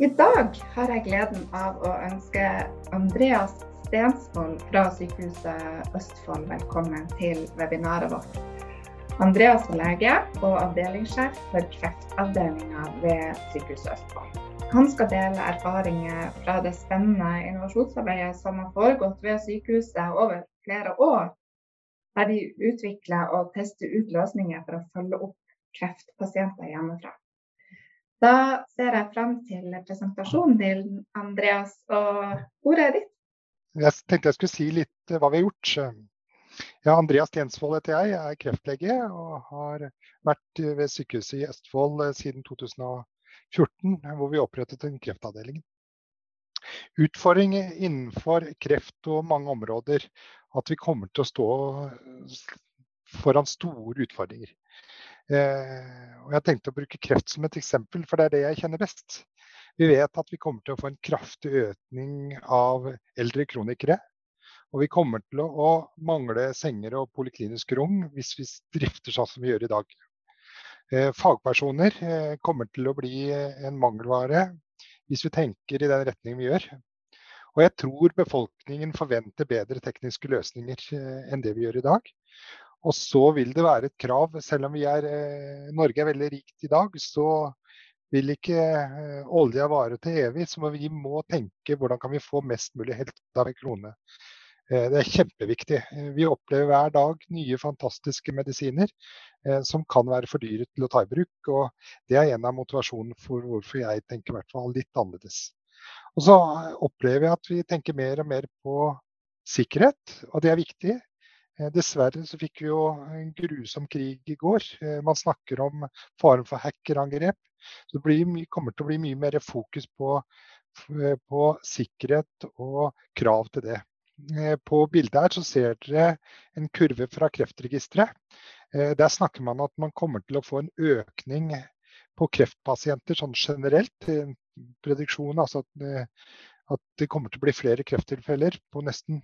I dag har jeg gleden av å ønske Andreas Stensvold fra Sykehuset Østfold velkommen til webinaret vårt. Andreas er lege og avdelingssjef for kreftavdelinga ved Sykehuset Østfold. Han skal dele erfaringer fra det spennende innovasjonsarbeidet som har foregått ved sykehuset over flere år, der de utvikler og tester ut løsninger for å følge opp kreftpasienter hjemmefra. Da ser jeg frem til presentasjonen din, Andreas, og ordet er ditt. Jeg tenkte jeg skulle si litt eh, hva vi har gjort. Ja, Andreas Stensvold heter jeg, jeg er kreftlege og har vært ved sykehuset i Østfold eh, siden 2014, hvor vi opprettet en kreftavdeling. Utfordringer innenfor kreft og mange områder at vi kommer til å stå foran store utfordringer. Eh, og jeg tenkte å bruke kreft som et eksempel, for det er det jeg kjenner best. Vi vet at vi kommer til å få en kraftig økning av eldre kronikere. Og vi kommer til å mangle senger og polikliniske rom hvis vi drifter sånn som vi gjør i dag. Eh, fagpersoner eh, kommer til å bli en mangelvare hvis vi tenker i den retningen vi gjør. Og jeg tror befolkningen forventer bedre tekniske løsninger enn det vi gjør i dag. Og så vil det være et krav, selv om er, eh, Norge er veldig rikt i dag, så vil ikke eh, olja vare til evig. Så må vi må tenke hvordan kan vi få mest mulig helt av en krone. Eh, det er kjempeviktig. Vi opplever hver dag nye fantastiske medisiner som kan være for dyre til å ta i bruk. og Det er en av motivasjonene for hvorfor jeg tenker hvert fall litt annerledes. Og så opplever jeg at vi tenker mer og mer på sikkerhet, og det er viktig. Eh, dessverre så fikk vi jo en grusom krig i går. Eh, man snakker om faren for hackerangrep. Så det blir, kommer til å bli mye mer fokus på, eh, på sikkerhet og krav til det. På bildet her så ser dere en kurve fra Kreftregisteret. Der snakker man at man kommer til å få en økning på kreftpasienter sånn generelt. Prediksjon altså at, at det kommer til å bli flere krefttilfeller på nesten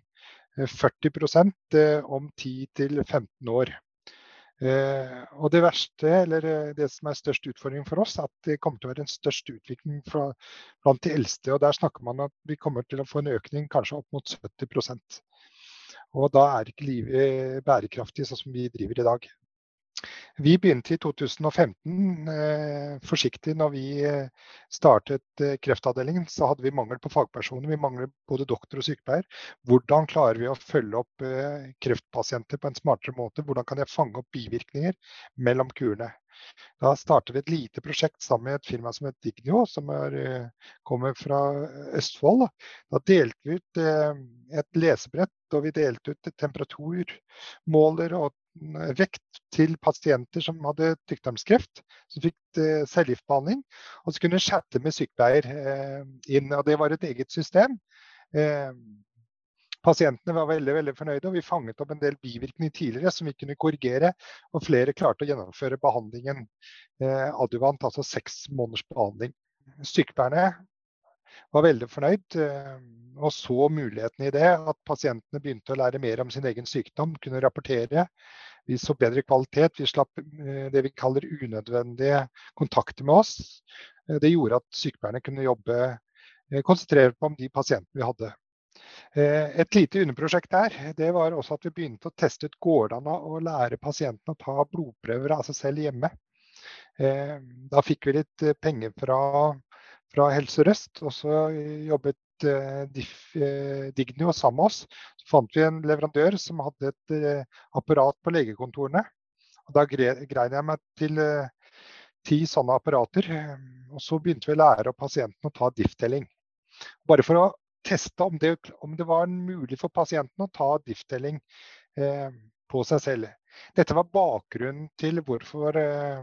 40 eh, om 10-15 år. Eh, og det verste, eller eh, det som er størst utfordring for oss, er at det kommer til å være en størst utvikling fra, blant de eldste. og Der snakker man at vi kommer til å få en økning kanskje opp mot 70% Og da er ikke livet bærekraftig sånn som vi driver i dag. Vi begynte i 2015 eh, forsiktig når vi eh, startet eh, kreftavdelingen. Så hadde vi mangel på fagpersoner. Vi mangler både doktor og sykepleier. Hvordan klarer vi å følge opp eh, kreftpasienter på en smartere måte? Hvordan kan jeg fange opp bivirkninger mellom kurene? Da startet vi et lite prosjekt sammen med et firma som het Dignio, som er, eh, kommer fra Østfold. Da delte vi ut et lesebrett, og vi delte ut temperaturmåler og vekt til pasienter som hadde tykktarmskreft, som fikk eh, cellegiftbehandling. Og så kunne chatte med sykepleier eh, inn. og Det var et eget system. Eh, pasientene var veldig veldig fornøyde, og vi fanget opp en del bivirkninger tidligere som vi kunne korrigere. Og flere klarte å gjennomføre behandlingen adjuvant, altså seks måneders behandling. Sykepleierne var veldig fornøyd og så mulighetene i det. At pasientene begynte å lære mer om sin egen sykdom, kunne rapportere. Vi så bedre kvalitet. Vi slapp eh, det vi kaller unødvendige kontakter med oss. Eh, det gjorde at sykepleierne kunne jobbe eh, konsentrert om de pasientene vi hadde. Et lite underprosjekt der det var også at vi begynte å teste ut gårdene og lære pasientene å ta blodprøver av seg selv hjemme. Da fikk vi litt penger fra, fra Helse Røst, og så jobbet Eh, eh, Dignio sammen med oss, så fant vi en leverandør som hadde et eh, apparat på legekontorene. Og da grein jeg meg til ti sånne apparater. Og så begynte vi å lære pasienten å ta diff-telling. Bare for å teste om det, om det, var mulig for pasienten å ta diff-telling eh, på seg selv. Dette var bakgrunnen til hvorfor eh,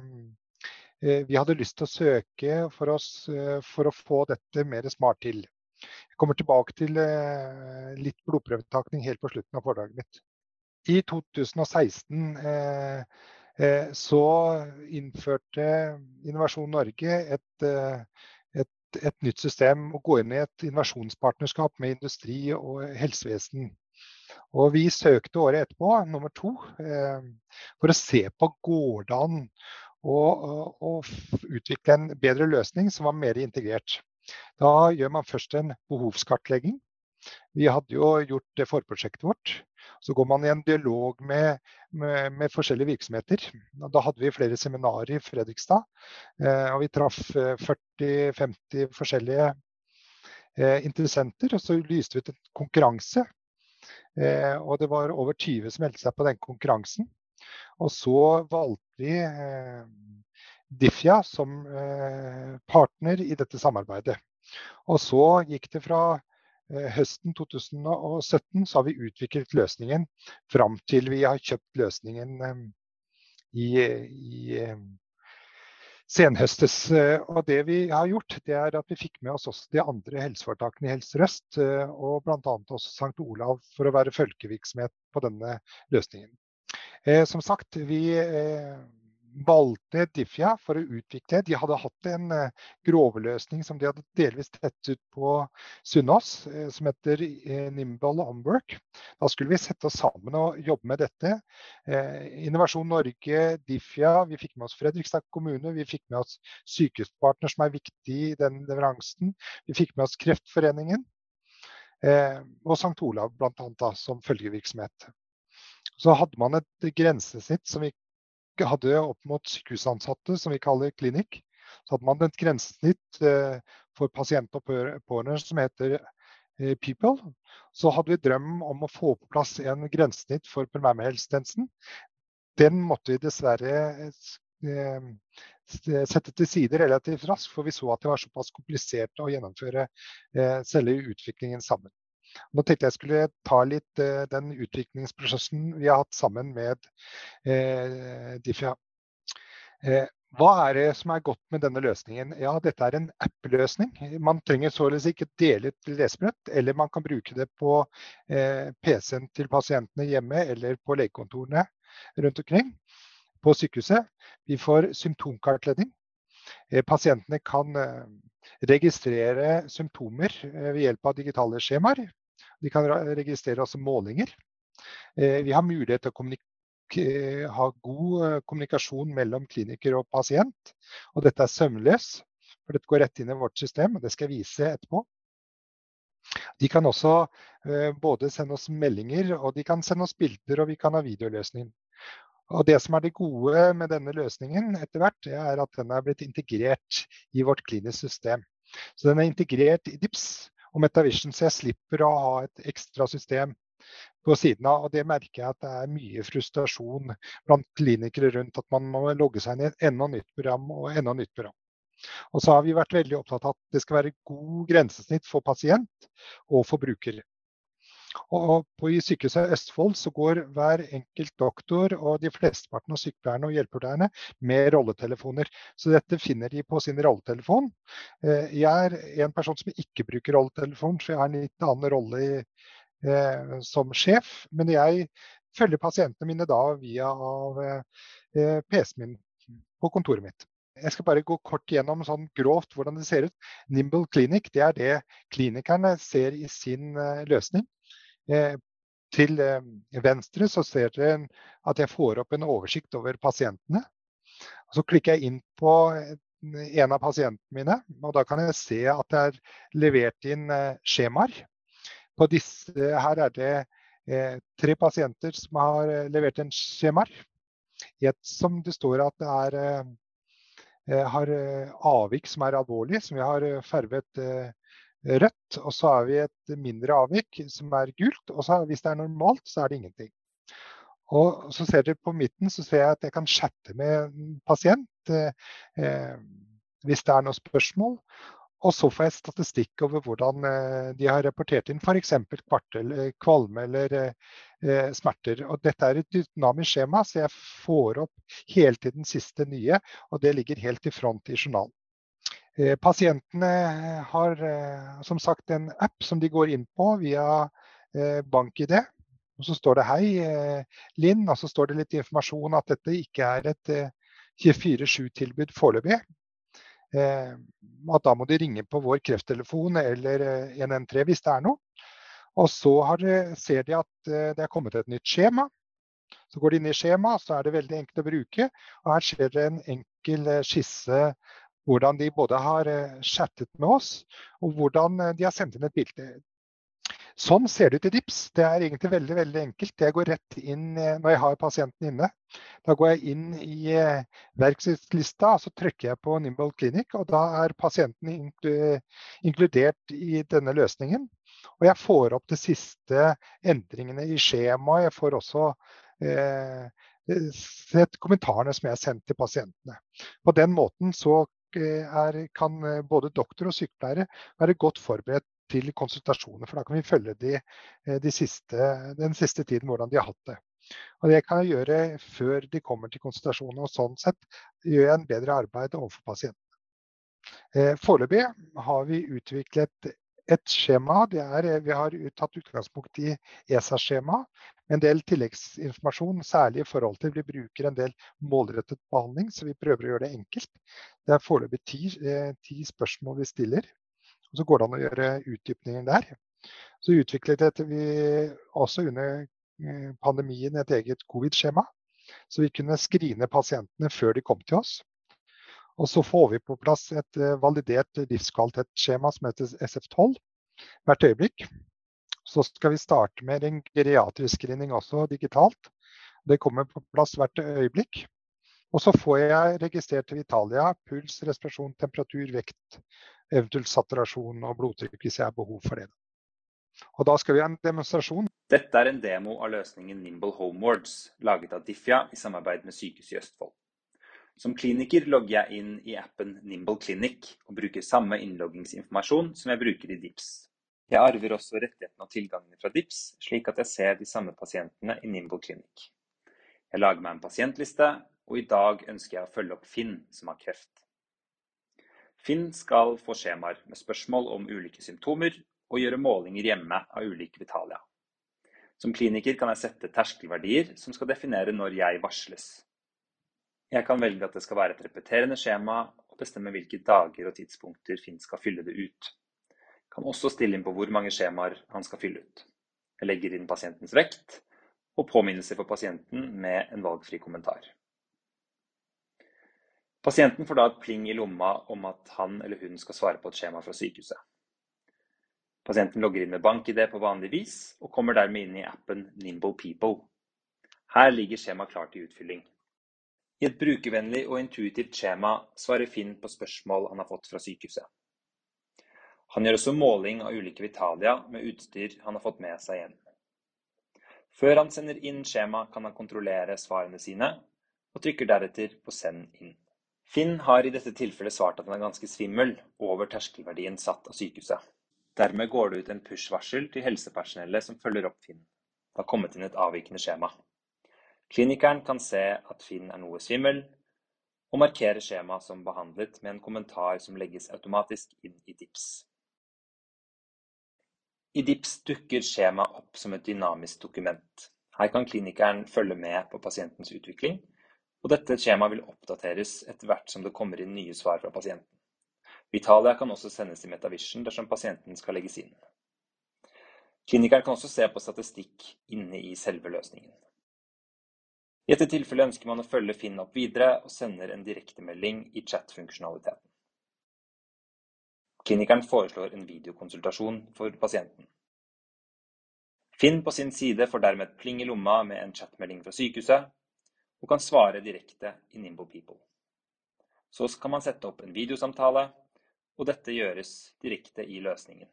vi hadde lyst til å søke for, oss, for å få dette mer smart til. Jeg kommer tilbake til eh, litt blodprøvetakning helt på slutten av foredraget mitt. I 2016 eh, eh, så innførte Innovasjon Norge et, et, et, nytt system å gå inn i et innovasjonspartnerskap med industri og helsevesen. Og vi søkte året etterpå, nummer to, for å se på går det an å utvikle en bedre løsning som var mer integrert. Da gjør man først en behovskartlegging. Vi hadde jo gjort forprosjektet vårt. Så går man i en dialog med, med, med forskjellige virksomheter. Da hadde vi flere seminarer i Fredrikstad. Eh, og vi traff 40-50 eh, forskjellige eh, interessenter. Og så lyste vi ut en konkurranse. Eh, og det var over 20 som meldte seg på den konkurransen. Og så valgte vi eh, Diffia som eh, partner i dette samarbeidet. Og så gikk det fra Eh, høsten 2017 så har vi utviklet løsningen fram til vi har kjøpt løsningen i, i senhøstes. Og det vi har gjort, det er at vi fikk med oss også de andre helseforetakene i Helse Sør-Øst, og bl.a. også St. Olav for å være følgevirksomhet på denne løsningen. Som sagt, vi valgte Diffia for å utvikle. De hadde hatt en eh, grovløsning som de hadde delvis tett ut på Sunnaas, eh, som heter uh, Nimble Onwork. Da skulle vi sette oss sammen og jobbe med dette. Innovasjon Norge, Diffia, vi fikk med oss Fredrikstad kommune, vi fikk med oss Sykehuspartner, som er viktig i den leveransen. Vi fikk med oss Kreftforeningen. og St. Olav bl.a. som følgevirksomhet. Så hadde man et grensesnitt som vi hadde opp mot sykehusansatte, som vi kaller klinikk. Så hadde man et grensesnitt eh, for pasient og pårørende som heter eh, People. Så hadde vi drøm om å få på plass en grensesnitt for primærhelsetjenesten. Den måtte vi dessverre eh, sette til side relativt raskt, for vi så at det var såpass komplisert å gjennomføre selve utviklingen sammen. Nå tenkte jeg skulle ta litt eh, den utviklingsprosessen vi har hatt sammen med eh, Diffia. Eh, hva er det som er godt med denne løsningen? Ja, Dette er en app-løsning. Man trenger således ikke dele et lesebrett, eller man kan bruke det på PC-en til pasientene hjemme eller på legekontorene rundt omkring på sykehuset. Vi får symptomkartlegging. Pasientene kan registrere symptomer ved hjelp av digitale skjemaer. De kan registrere også målinger. Eh, vi har mulighet til å eh, ha god eh, kommunikasjon mellom kliniker og pasient. Og dette er sømløs, for dette går rett inn i vårt system. og Det skal jeg vise etterpå. De kan også både sende oss meldinger og de kan sende oss bilder, og vi kan ha videoløsning. Og Det som er det gode med denne løsningen etter hvert, er at den er blitt integrert i vårt kliniske system. Så den er integrert i DIPS, og Metavision, så jeg slipper å ha et ekstra system på siden av. og Det merker jeg at det er mye frustrasjon blant klinikere rundt at man må logge seg inn i et enda nytt program og enda nytt program. Og så har vi vært veldig opptatt av at det skal være god grensesnitt for pasient og for bruker. Og på, I Sykehuset Østfold så går hver enkelt doktor og de flesteparten av sykepleierne og hjelpepleierne med rolletelefoner. Så dette finner de på sin rolletelefon. Eh, jeg er en person som ikke bruker rolletelefon, så jeg har en litt annen rolle i, eh, som sjef. Men jeg følger pasientene mine da via eh, PC-en min på kontoret mitt. Jeg skal bare gå kort gjennom sånn grovt hvordan det ser ut. Nimble Clinic det er det klinikerne ser i sin løsning. Eh, til eh, venstre så ser dere at jeg får opp en oversikt over pasientene. Så klikker jeg inn på eh, en av pasientene mine, og da kan jeg se at det er levert inn skjemaer. På disse, her er det tre pasienter som har levert inn skjemaer. Et som det står at det er, har avvik som er alvorlig, som vi har farvet rødt, og så har vi et mindre avvik som er gult. Og så, hvis det er normalt, så er det ingenting. Og så ser dere på midten så ser jeg at jeg kan chatte med en pasient eh, hvis det er noen spørsmål. Og så får jeg statistikk over hvordan eh, de har rapportert inn f.eks. kvalme eller eh, smerter. Og dette er et dynamisk skjema, så jeg får opp hele tiden siste nye. Og det ligger helt i front i journalen. Eh, pasientene har eh, som sagt en app som de går inn på via eh, BankID. Og så står det 'Hei, Linn', og så står det litt informasjon at dette ikke er et 24-7-tilbud foreløpig. At da må de ringe på vår krefttelefon eller 113 hvis det er noe. Og så det, ser de at det er kommet et nytt skjema. Så går de inn i skjemaet, så er det veldig enkelt å bruke. Og her ser dere en enkel skisse hvordan de både har chattet med oss, og hvordan de har sendt inn et bilde. Sånn ser det ut i DIPS. Det er egentlig veldig veldig enkelt. Jeg går rett inn eh, når jeg har pasienten inne. Da går jeg inn i verkstedslista, så trykker jeg på Nimble Clinic. og Da er pasienten inkludert i denne løsningen. Og jeg får opp de siste endringene i skjemaet. Jeg får også eh, sett kommentarene som jeg har sendt til pasientene. På den måten så eh, er, kan både doktor og sykepleiere være godt forberedt til konsultasjoner. For da kan vi følge de, eh, de siste, den siste tiden hvordan de har hatt det. Og Det kan jeg gjøre før de kommer til konsultasjonen. og Sånn sett gjør jeg en bedre arbeid overfor pasientene. Eh, foreløpig har vi utviklet et skjema. Er, eh, vi har tatt utgangspunkt i ESA-skjema med en del tilleggsinformasjon, særlig i forhold til vi bruker en del målrettet behandling, så vi prøver å gjøre det enkelt. Det er foreløpig ti, ti spørsmål vi stiller og så går det an å gjøre utdypninger der. Så utviklet vi også under eh, pandemien et eget covid-skjema. Så vi kunne skrine pasientene før de kom til oss. Og så får vi på plass et eh, validert livskvalitetsskjema som heter SF12 hvert øyeblikk. Så skal vi starte med en geriatrisk screening også digitalt. Det kommer på plass hvert øyeblikk. Og så får jeg registrert til Vitalia, puls, respirasjon, temperatur, vekt, eventuelt saturasjon og blodtrykk hvis jeg har behov for det. Og da skal vi ha en demonstrasjon. Dette er en demo av løsningen Nimble Homewards, laget av Diffia i samarbeid med Sykehuset i Østfold. Som kliniker logger jeg inn i appen Nimble Clinic og bruker samme innloggingsinformasjon som jeg bruker i DIPS. Jeg arver også rettighetene og tilgangene fra DIPS, slik at jeg ser de samme pasientene i Nimble Clinic. Jeg lager meg en pasientliste, og i dag ønsker jeg å følge opp Finn, som har kreft. Finn skal få skjemaer med spørsmål om ulike symptomer og gjøre målinger hjemme av ulike Vitalia. Som kliniker kan jeg sette terskelverdier som skal definere når jeg varsles. Jeg kan velge at det skal være et repeterende skjema, og bestemme hvilke dager og tidspunkter Finn skal fylle det ut. Jeg kan også stille inn på hvor mange skjemaer han skal fylle ut. Jeg legger inn pasientens vekt, og påminnelser for pasienten med en valgfri kommentar. Pasienten får da et pling i lomma om at han eller hun skal svare på et skjema fra sykehuset. Pasienten logger inn med bank-ID på vanlig vis, og kommer dermed inn i appen Nimble People. Her ligger skjemaet klart til utfylling. I et brukervennlig og intuitivt skjema svarer Finn på spørsmål han har fått fra sykehuset. Han gjør også måling av ulike Vitalia med utstyr han har fått med seg hjem. Før han sender inn skjema, kan han kontrollere svarene sine, og trykker deretter på Send inn. Finn har i dette tilfellet svart at han er ganske svimmel, over terskelverdien satt av sykehuset. Dermed går det ut en push-varsel til helsepersonellet som følger opp Finn. Det har kommet inn et avvikende skjema. Klinikeren kan se at Finn er noe svimmel, og markere skjemaet som behandlet med en kommentar som legges automatisk inn i DIPS. I DIPS dukker skjemaet opp som et dynamisk dokument. Her kan klinikeren følge med på pasientens utvikling og dette skjemaet vil oppdateres etter hvert som det kommer inn nye svar fra pasienten. Vitalia kan også sendes i Metavision dersom pasienten skal legges inn. Klinikeren kan også se på statistikk inne i selve løsningen. I dette tilfellet ønsker man å følge Finn opp videre og sender en direktemelding i chat-funksjonaliteten. Klinikeren foreslår en videokonsultasjon for pasienten. Finn på sin side får dermed et pling i lomma med en chatmelding fra sykehuset, og kan svare direkte i Nimbo People. Så kan man sette opp en videosamtale, og dette gjøres direkte i løsningen.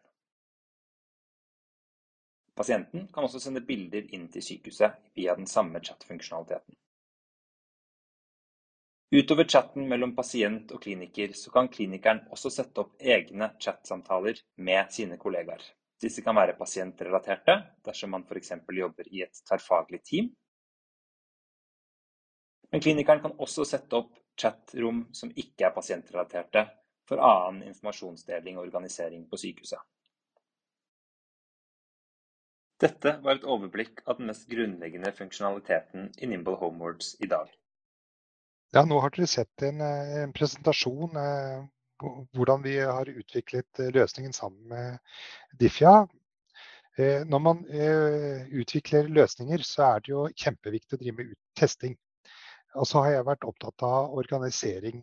Pasienten kan også sende bilder inn til sykehuset via den samme chat-funksjonaliteten. Utover chatten mellom pasient og kliniker, så kan klinikeren også sette opp egne chat-samtaler med sine kollegaer. Disse kan være pasientrelaterte, dersom man f.eks. jobber i et tverrfaglig team, men klinikeren kan også sette opp chat-rom som ikke er pasientrelaterte, for annen informasjonsdeling og organisering på sykehuset. Dette var et overblikk av den mest grunnleggende funksjonaliteten i Nimble Homewards i dag. Ja, nå har dere sett en, eh, en presentasjon eh, hvordan vi har utviklet eh, løsningen sammen med Diffia. Når man utvikler løsninger, så er det jo kjempeviktig å drive med testing. Og så har jeg vært opptatt av organisering.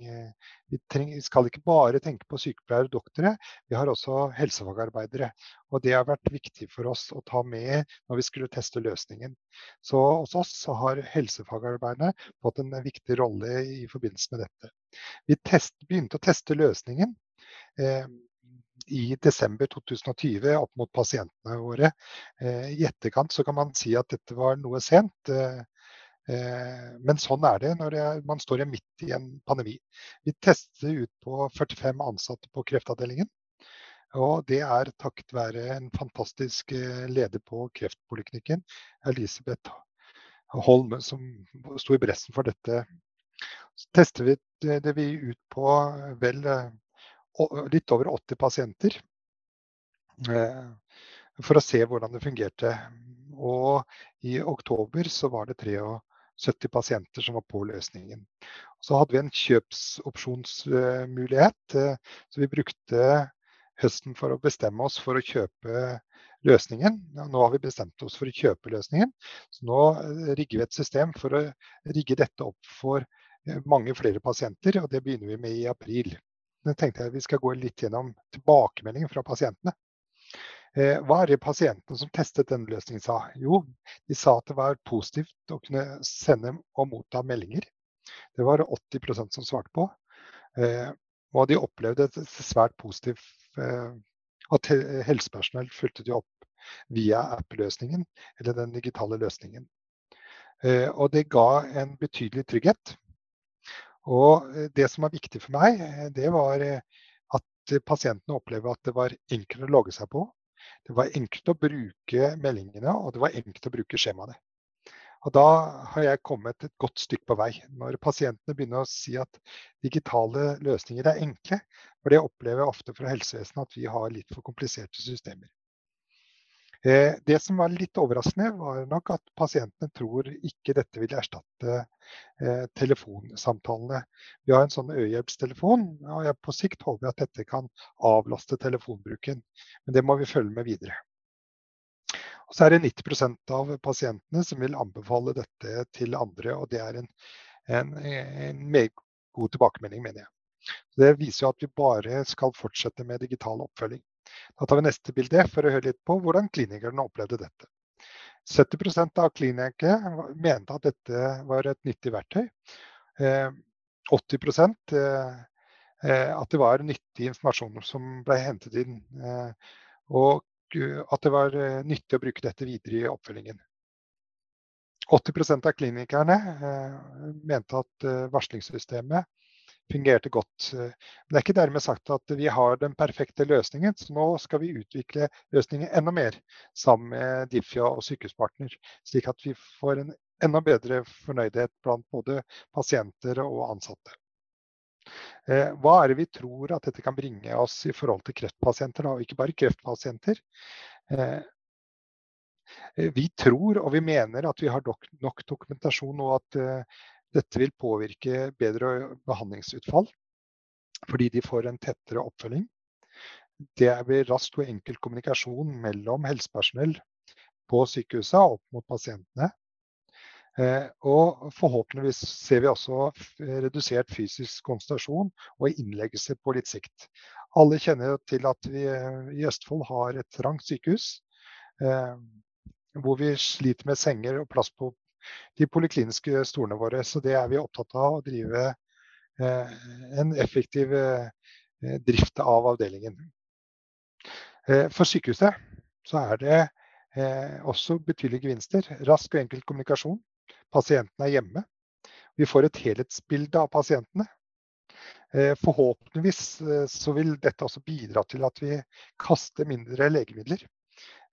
Vi, trenger, skal ikke bare tenke på sykepleiere og doktorer, vi har også helsefagarbeidere. Og det har vært viktig for oss å ta med når vi skulle teste løsningen. Så hos oss så har helsefagarbeiderne fått en viktig rolle i forbindelse med dette. Vi test, begynte å teste løsningen eh, i desember 2020 opp mot pasientene våre. Eh, I etterkant så kan man si at dette var noe sent. Eh, Eh, men sånn er det når man står midt i en pandemi. Vi tester ut på 45 ansatte på kreftavdelingen. Og det er takket være en fantastisk eh, leder på kreftpoliklinikken, Elisabeth Holm, som sto i bressen for dette. Så tester vi det vi ut på vel litt over 80 pasienter. Eh, for å se hvordan det fungerte. Og i oktober så var det 23 70 pasienter som var på løsningen. Så hadde vi en kjøpsopsjonsmulighet, eh, så vi brukte høsten for å bestemme oss for å kjøpe løsningen. Nå har vi bestemt oss for å kjøpe løsningen, så nå eh, rigger vi et system for å rigge dette opp for eh, mange flere pasienter, og det begynner vi med i april. Nå tenkte jeg vi skal gå litt gjennom tilbakemeldingen fra pasientene. Eh, hva er det pasientene som testet denne løsningen sa? Jo, de sa at det var positivt å kunne sende og motta meldinger. Det var 80% som svarte på. Eh, og de opplevde et svært positivt eh, at helsepersonell fulgte de opp via app-løsningen eller den digitale løsningen. Og det ga en betydelig trygghet. Og det som var viktig for meg, det var at pasientene opplever at det var enklere å logge seg på. Det var enkelt å bruke meldingene, og det var enkelt å bruke skjemaene. Og Da har jeg kommet et godt stykke på vei. Når pasientene begynner å si at digitale løsninger er enkle, for det opplever jeg ofte fra helsevesenet at vi har litt for kompliserte systemer. Eh, det som var litt overraskende, var nok at pasientene tror ikke dette vil erstatte eh, telefonsamtalene. Vi har en sånn øyehjelpstelefon, og jeg på sikt håper at dette kan avlaste telefonbruken. Men det må vi følge med videre. Og så er det 90% av pasientene som vil anbefale dette til andre, og det er en, en, en meget god tilbakemelding, mener jeg. Det viser jo at vi bare skal fortsette med digital oppfølging. Da tar vi neste bilde for å høre litt på hvordan klinikerne opplevde dette. 70% av klinikerne mente at dette var et nyttig verktøy. 80 eh, eh, at det var nyttig informasjon som ble hentet inn. Eh, og at det var nyttig å bruke dette videre i oppfølgingen. 80% av klinikerne mente at varslingssystemet fungerte godt. Men det er ikke dermed sagt at vi har den perfekte løsningen, så nå skal vi utvikle løsningen enda mer sammen med Diffia og Sykehuspartner, slik at vi får en enda bedre fornøydhet blant både pasienter og ansatte. Eh, hva er det vi tror at dette kan bringe oss i forhold til kreftpasienter, og ikke bare kreftpasienter? Eh, vi tror og vi mener at vi har nok dokumentasjon og at dette vil påvirke bedre behandlingsutfall fordi de får en tettere oppfølging. Det blir rask og enkel kommunikasjon mellom helsepersonell på sykehuset opp mot pasientene. Eh, og forhåpentligvis ser vi også redusert fysisk konsentrasjon og innleggelse på litt sikt. Alle kjenner til at vi i Østfold har et trangt sykehus. Eh, hvor vi sliter med senger og plass på de polikliniske stolene våre. Så det er vi opptatt av å drive eh, en effektiv eh, drift av avdelingen. Eh, for sykehuset så er det også betydelige gevinster. Rask og enkel kommunikasjon. Pasienten er hjemme. Vi får et helhetsbilde av pasientene. Forhåpentligvis så vil dette også bidra til at vi kaster mindre legemidler.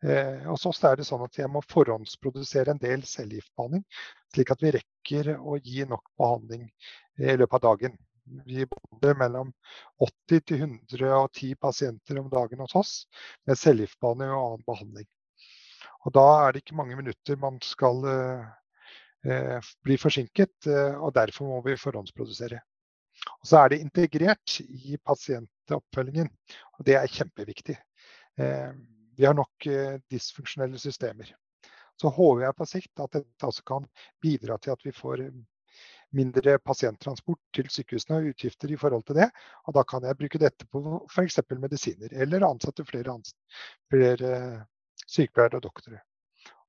Eh, hos oss er det sånn at jeg må forhåndsprodusere en del cellegiftbehandling, slik at vi rekker å gi nok behandling i løpet av dagen. Vi behandler mellom 80 til 110 pasienter om dagen hos oss med cellegiftbehandling og annen behandling. Og Da er det ikke mange minutter man skal eh, bli forsinket, eh, og derfor må vi forhåndsprodusere. Og Så er det integrert i pasientoppfølgingen, og det er kjempeviktig. Eh, vi har nok eh, dysfunksjonelle systemer. Så håper jeg på sikt at dette også kan bidra til at vi får eh, mindre pasienttransport til sykehusene og utgifter i forhold til det. Og da kan jeg bruke dette på f.eks. medisiner, eller ansette flere, flere sykepleiere og doktorer.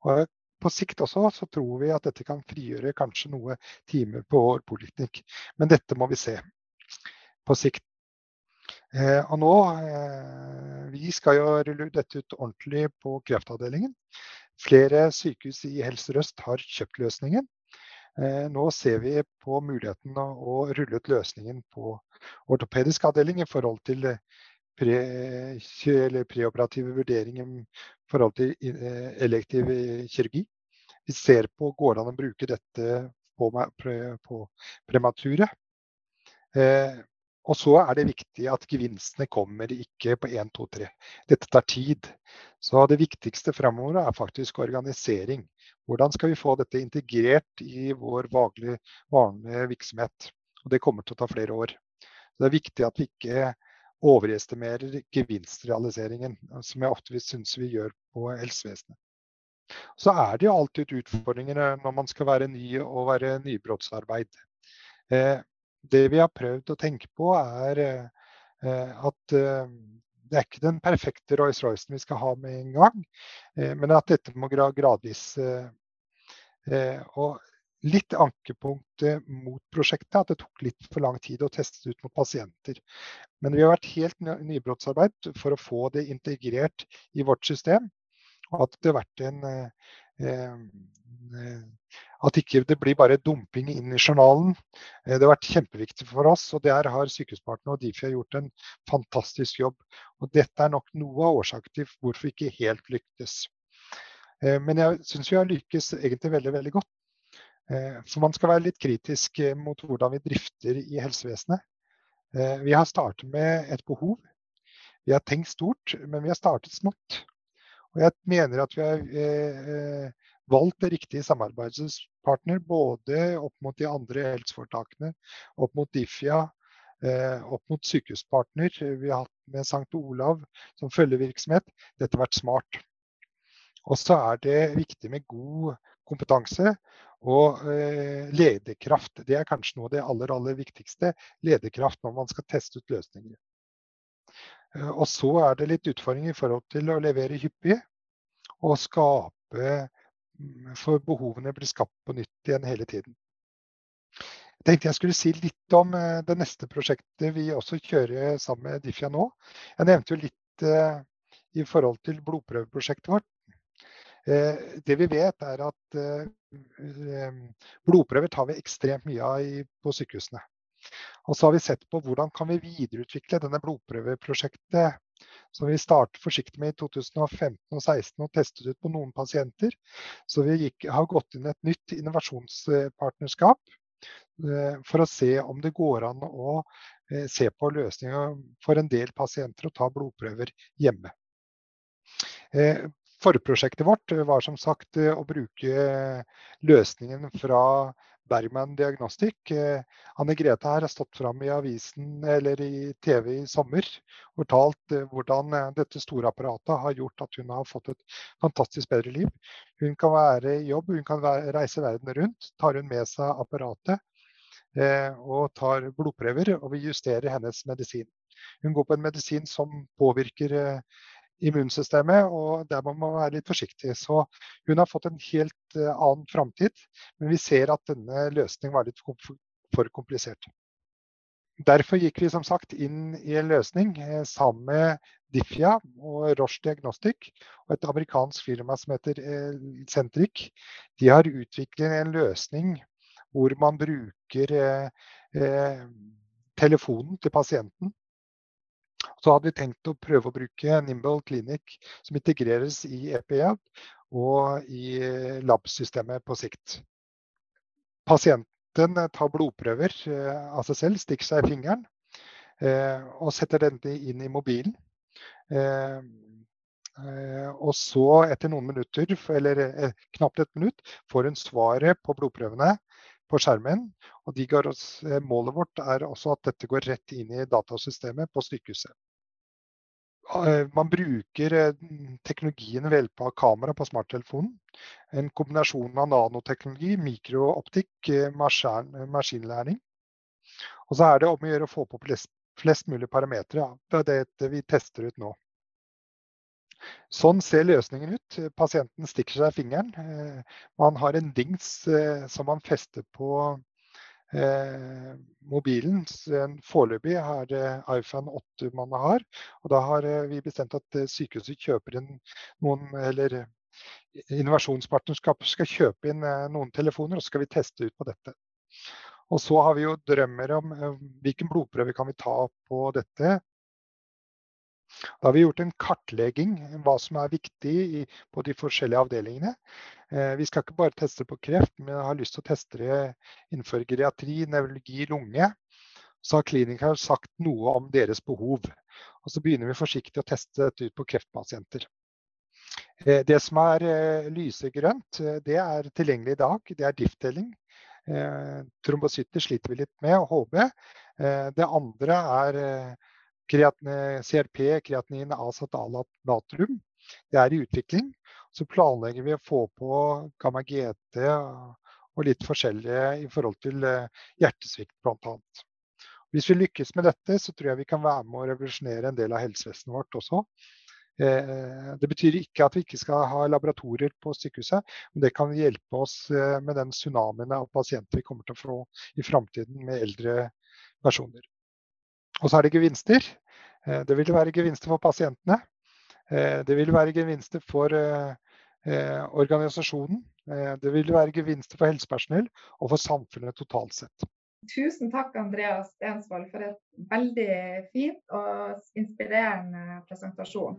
Og på sikt også så tror vi at dette kan frigjøre kanskje noe timer på vår poliklinikk. Men dette må vi se på sikt. Eh, og nå, eh, Vi skal jo rulle dette ut ordentlig på kreftavdelingen. Flere sykehus i Helse Sør-Øst har kjøpt løsningen. Eh, nå ser vi på muligheten å rulle ut løsningen på ortopedisk avdeling i forhold til pre, preoperative vurderinger i forhold til eh, elektiv kirurgi. Vi ser på går det an å bruke dette på, på premature. Eh, og så er det viktig at gevinstene kommer ikke på 1, 2, 3. Dette tar tid. Så det viktigste fremover er faktisk organisering. Hvordan skal vi få dette integrert i vår vanlige, vanlige virksomhet? Og det kommer til å ta flere år. Så det er viktig at vi ikke overestimerer gevinstrealiseringen, som jeg ofte syns vi gjør på helsevesenet. Så er det jo alltid utfordringer når man skal være ny og være nybrottsarbeid. Eh, det vi har prøvd å tenke på, er eh, at eh, det er ikke den perfekte Rolls-Roycen vi skal ha med en gang, eh, men at dette må gradvis og litt ankepunktet mot prosjektet at det tok litt for lang tid å teste ut mot pasienter. Men vi har vært helt nybrottsarbeid for å få det integrert i vårt system. Og at det har vært en at ikke det blir bare dumping inn i journalen. Eh, det har vært kjempeviktig for oss, og der har Sykehuspartner og Difi gjort en fantastisk jobb. Og dette er nok noe av årsaken til hvorfor vi ikke helt lyktes. Eh, men jeg syns vi har lykkes egentlig veldig, veldig godt. Eh, for man skal være litt kritisk mot hvordan vi drifter i helsevesenet. Vi har startet med et behov. Vi har tenkt stort, men vi har startet smått. Og jeg mener at vi har valgt det riktige samarbeidspartner både opp mot de andre helseforetakene, opp mot Difia, eh, opp mot sykehuspartner. Vi har hatt med St. Olav som følgevirksomhet. Dette har vært smart. Og så er det viktig med god kompetanse og eh, lederkraft. Det er kanskje noe av det aller, aller viktigste. Lederkraft når man skal teste ut løsninger. Eh, og så er det litt utfordringer i forhold til å levere hyppig og skape for behovene blir skapt på nytt igjen hele tiden. Jeg tenkte jeg skulle si litt om eh, det neste prosjektet vi også kjører sammen med Diffia nå. Jeg nevnte jo litt eh, i forhold til blodprøveprosjektet vårt. Det vi vet er at blodprøver tar vi ekstremt mye av på sykehusene. Og så har vi sett på hvordan kan vi videreutvikle denne blodprøveprosjektet som vi startet forsiktig med i 2015 og 2016 og testet ut på noen pasienter. Så vi gikk, har gått inn et nytt innovasjonspartnerskap eh, for å se om det går an å eh, se på løsninger for en del pasienter å ta blodprøver hjemme. Eh, forprosjektet vårt var som sagt å bruke løsningen fra Bergman Diagnostic. Eh, Anne Grete her har stått fram i avisen eller i TV i sommer og fortalt eh, hvordan eh, dette store apparatet har gjort at hun har fått et fantastisk bedre liv. Hun kan være i jobb, hun kan reise verden rundt. Tar hun med seg apparatet og tar blodprøver, og vi justerer hennes medisin. Hun går på en medisin som påvirker immunsystemet, og der må man være litt forsiktig. Så hun har fått en helt uh, annen framtid, men vi ser at denne løsningen var litt for komplisert. Derfor gikk vi som sagt inn i en løsning eh, sammen med Diffia og Roche Diagnostic og et amerikansk firma som heter eh, Centric. De har utviklet en løsning hvor man bruker eh, eh telefonen til pasienten så hadde vi tenkt å prøve å bruke Nimble Clinic som integreres i EPA og i lab-systemet på sikt. Pasienten tar blodprøver eh, av seg selv, stikker seg i fingeren eh, og setter denne inn i mobilen. Eh, og så, etter noen minutter, eller knapt et minutt, får hun svaret på blodprøvene på skjermen. Og oss, målet vårt er også at dette går rett inn i datasystemet på sykehuset. Man bruker teknologien ved kamera på smarttelefonen. En kombinasjon av nanoteknologi, mikrooptikk, maskinlæring. Og så er det om å gjøre å få på flest, flest mulig parametere. Det er det vi tester ut nå. Sånn ser løsningen ut. Pasienten stikker seg i fingeren. Man har en dings som man fester på eh, mobilen. Foreløpig er det iPhone 8 man har. Og da har eh, vi bestemt at eh, sykehuset kjøper inn noen eller innovasjonspartnerskap skal kjøpe inn noen telefoner, og så skal vi teste ut på dette. Og så har vi jo drømmer om hvilken blodprøve kan vi ta på dette. Da har vi gjort en kartlegging hva som er viktig på de forskjellige avdelingene. Eh, vi skal ikke bare teste på kreft, men har lyst til å teste det innenfor geriatri, nevrologi, lunge. Så har klinikeren sagt noe om deres behov. Og så begynner vi forsiktig å teste dette ut på kreftpasienter. Eh, det som er eh, lysegrønt, det er tilgjengelig i dag. Det er difttelling. Trombocytter sliter vi litt med, og HB. Det andre er CRP, kreatinin, acetalat, natrium. Det er i utvikling. Så planlegger vi å få på gamma-GT og litt forskjellige i forhold til eh, hjertesvikt bl.a. Hvis vi lykkes med dette, så tror jeg vi kan være med å revolusjonere en del av helsevesenet vårt også. Eh, det betyr ikke at vi ikke skal ha laboratorier på sykehuset, men det kan hjelpe oss eh, med den tsunamien av pasienter vi kommer til å få i framtiden med eldre personer. Og så er det gevinster. Det vil være gevinster for pasientene. Det vil være gevinster for Eh, organisasjonen. Eh, det vil være gevinster for helsepersonell og for samfunnet totalt sett. Tusen takk Andreas Stensvold for et veldig fint og inspirerende presentasjon.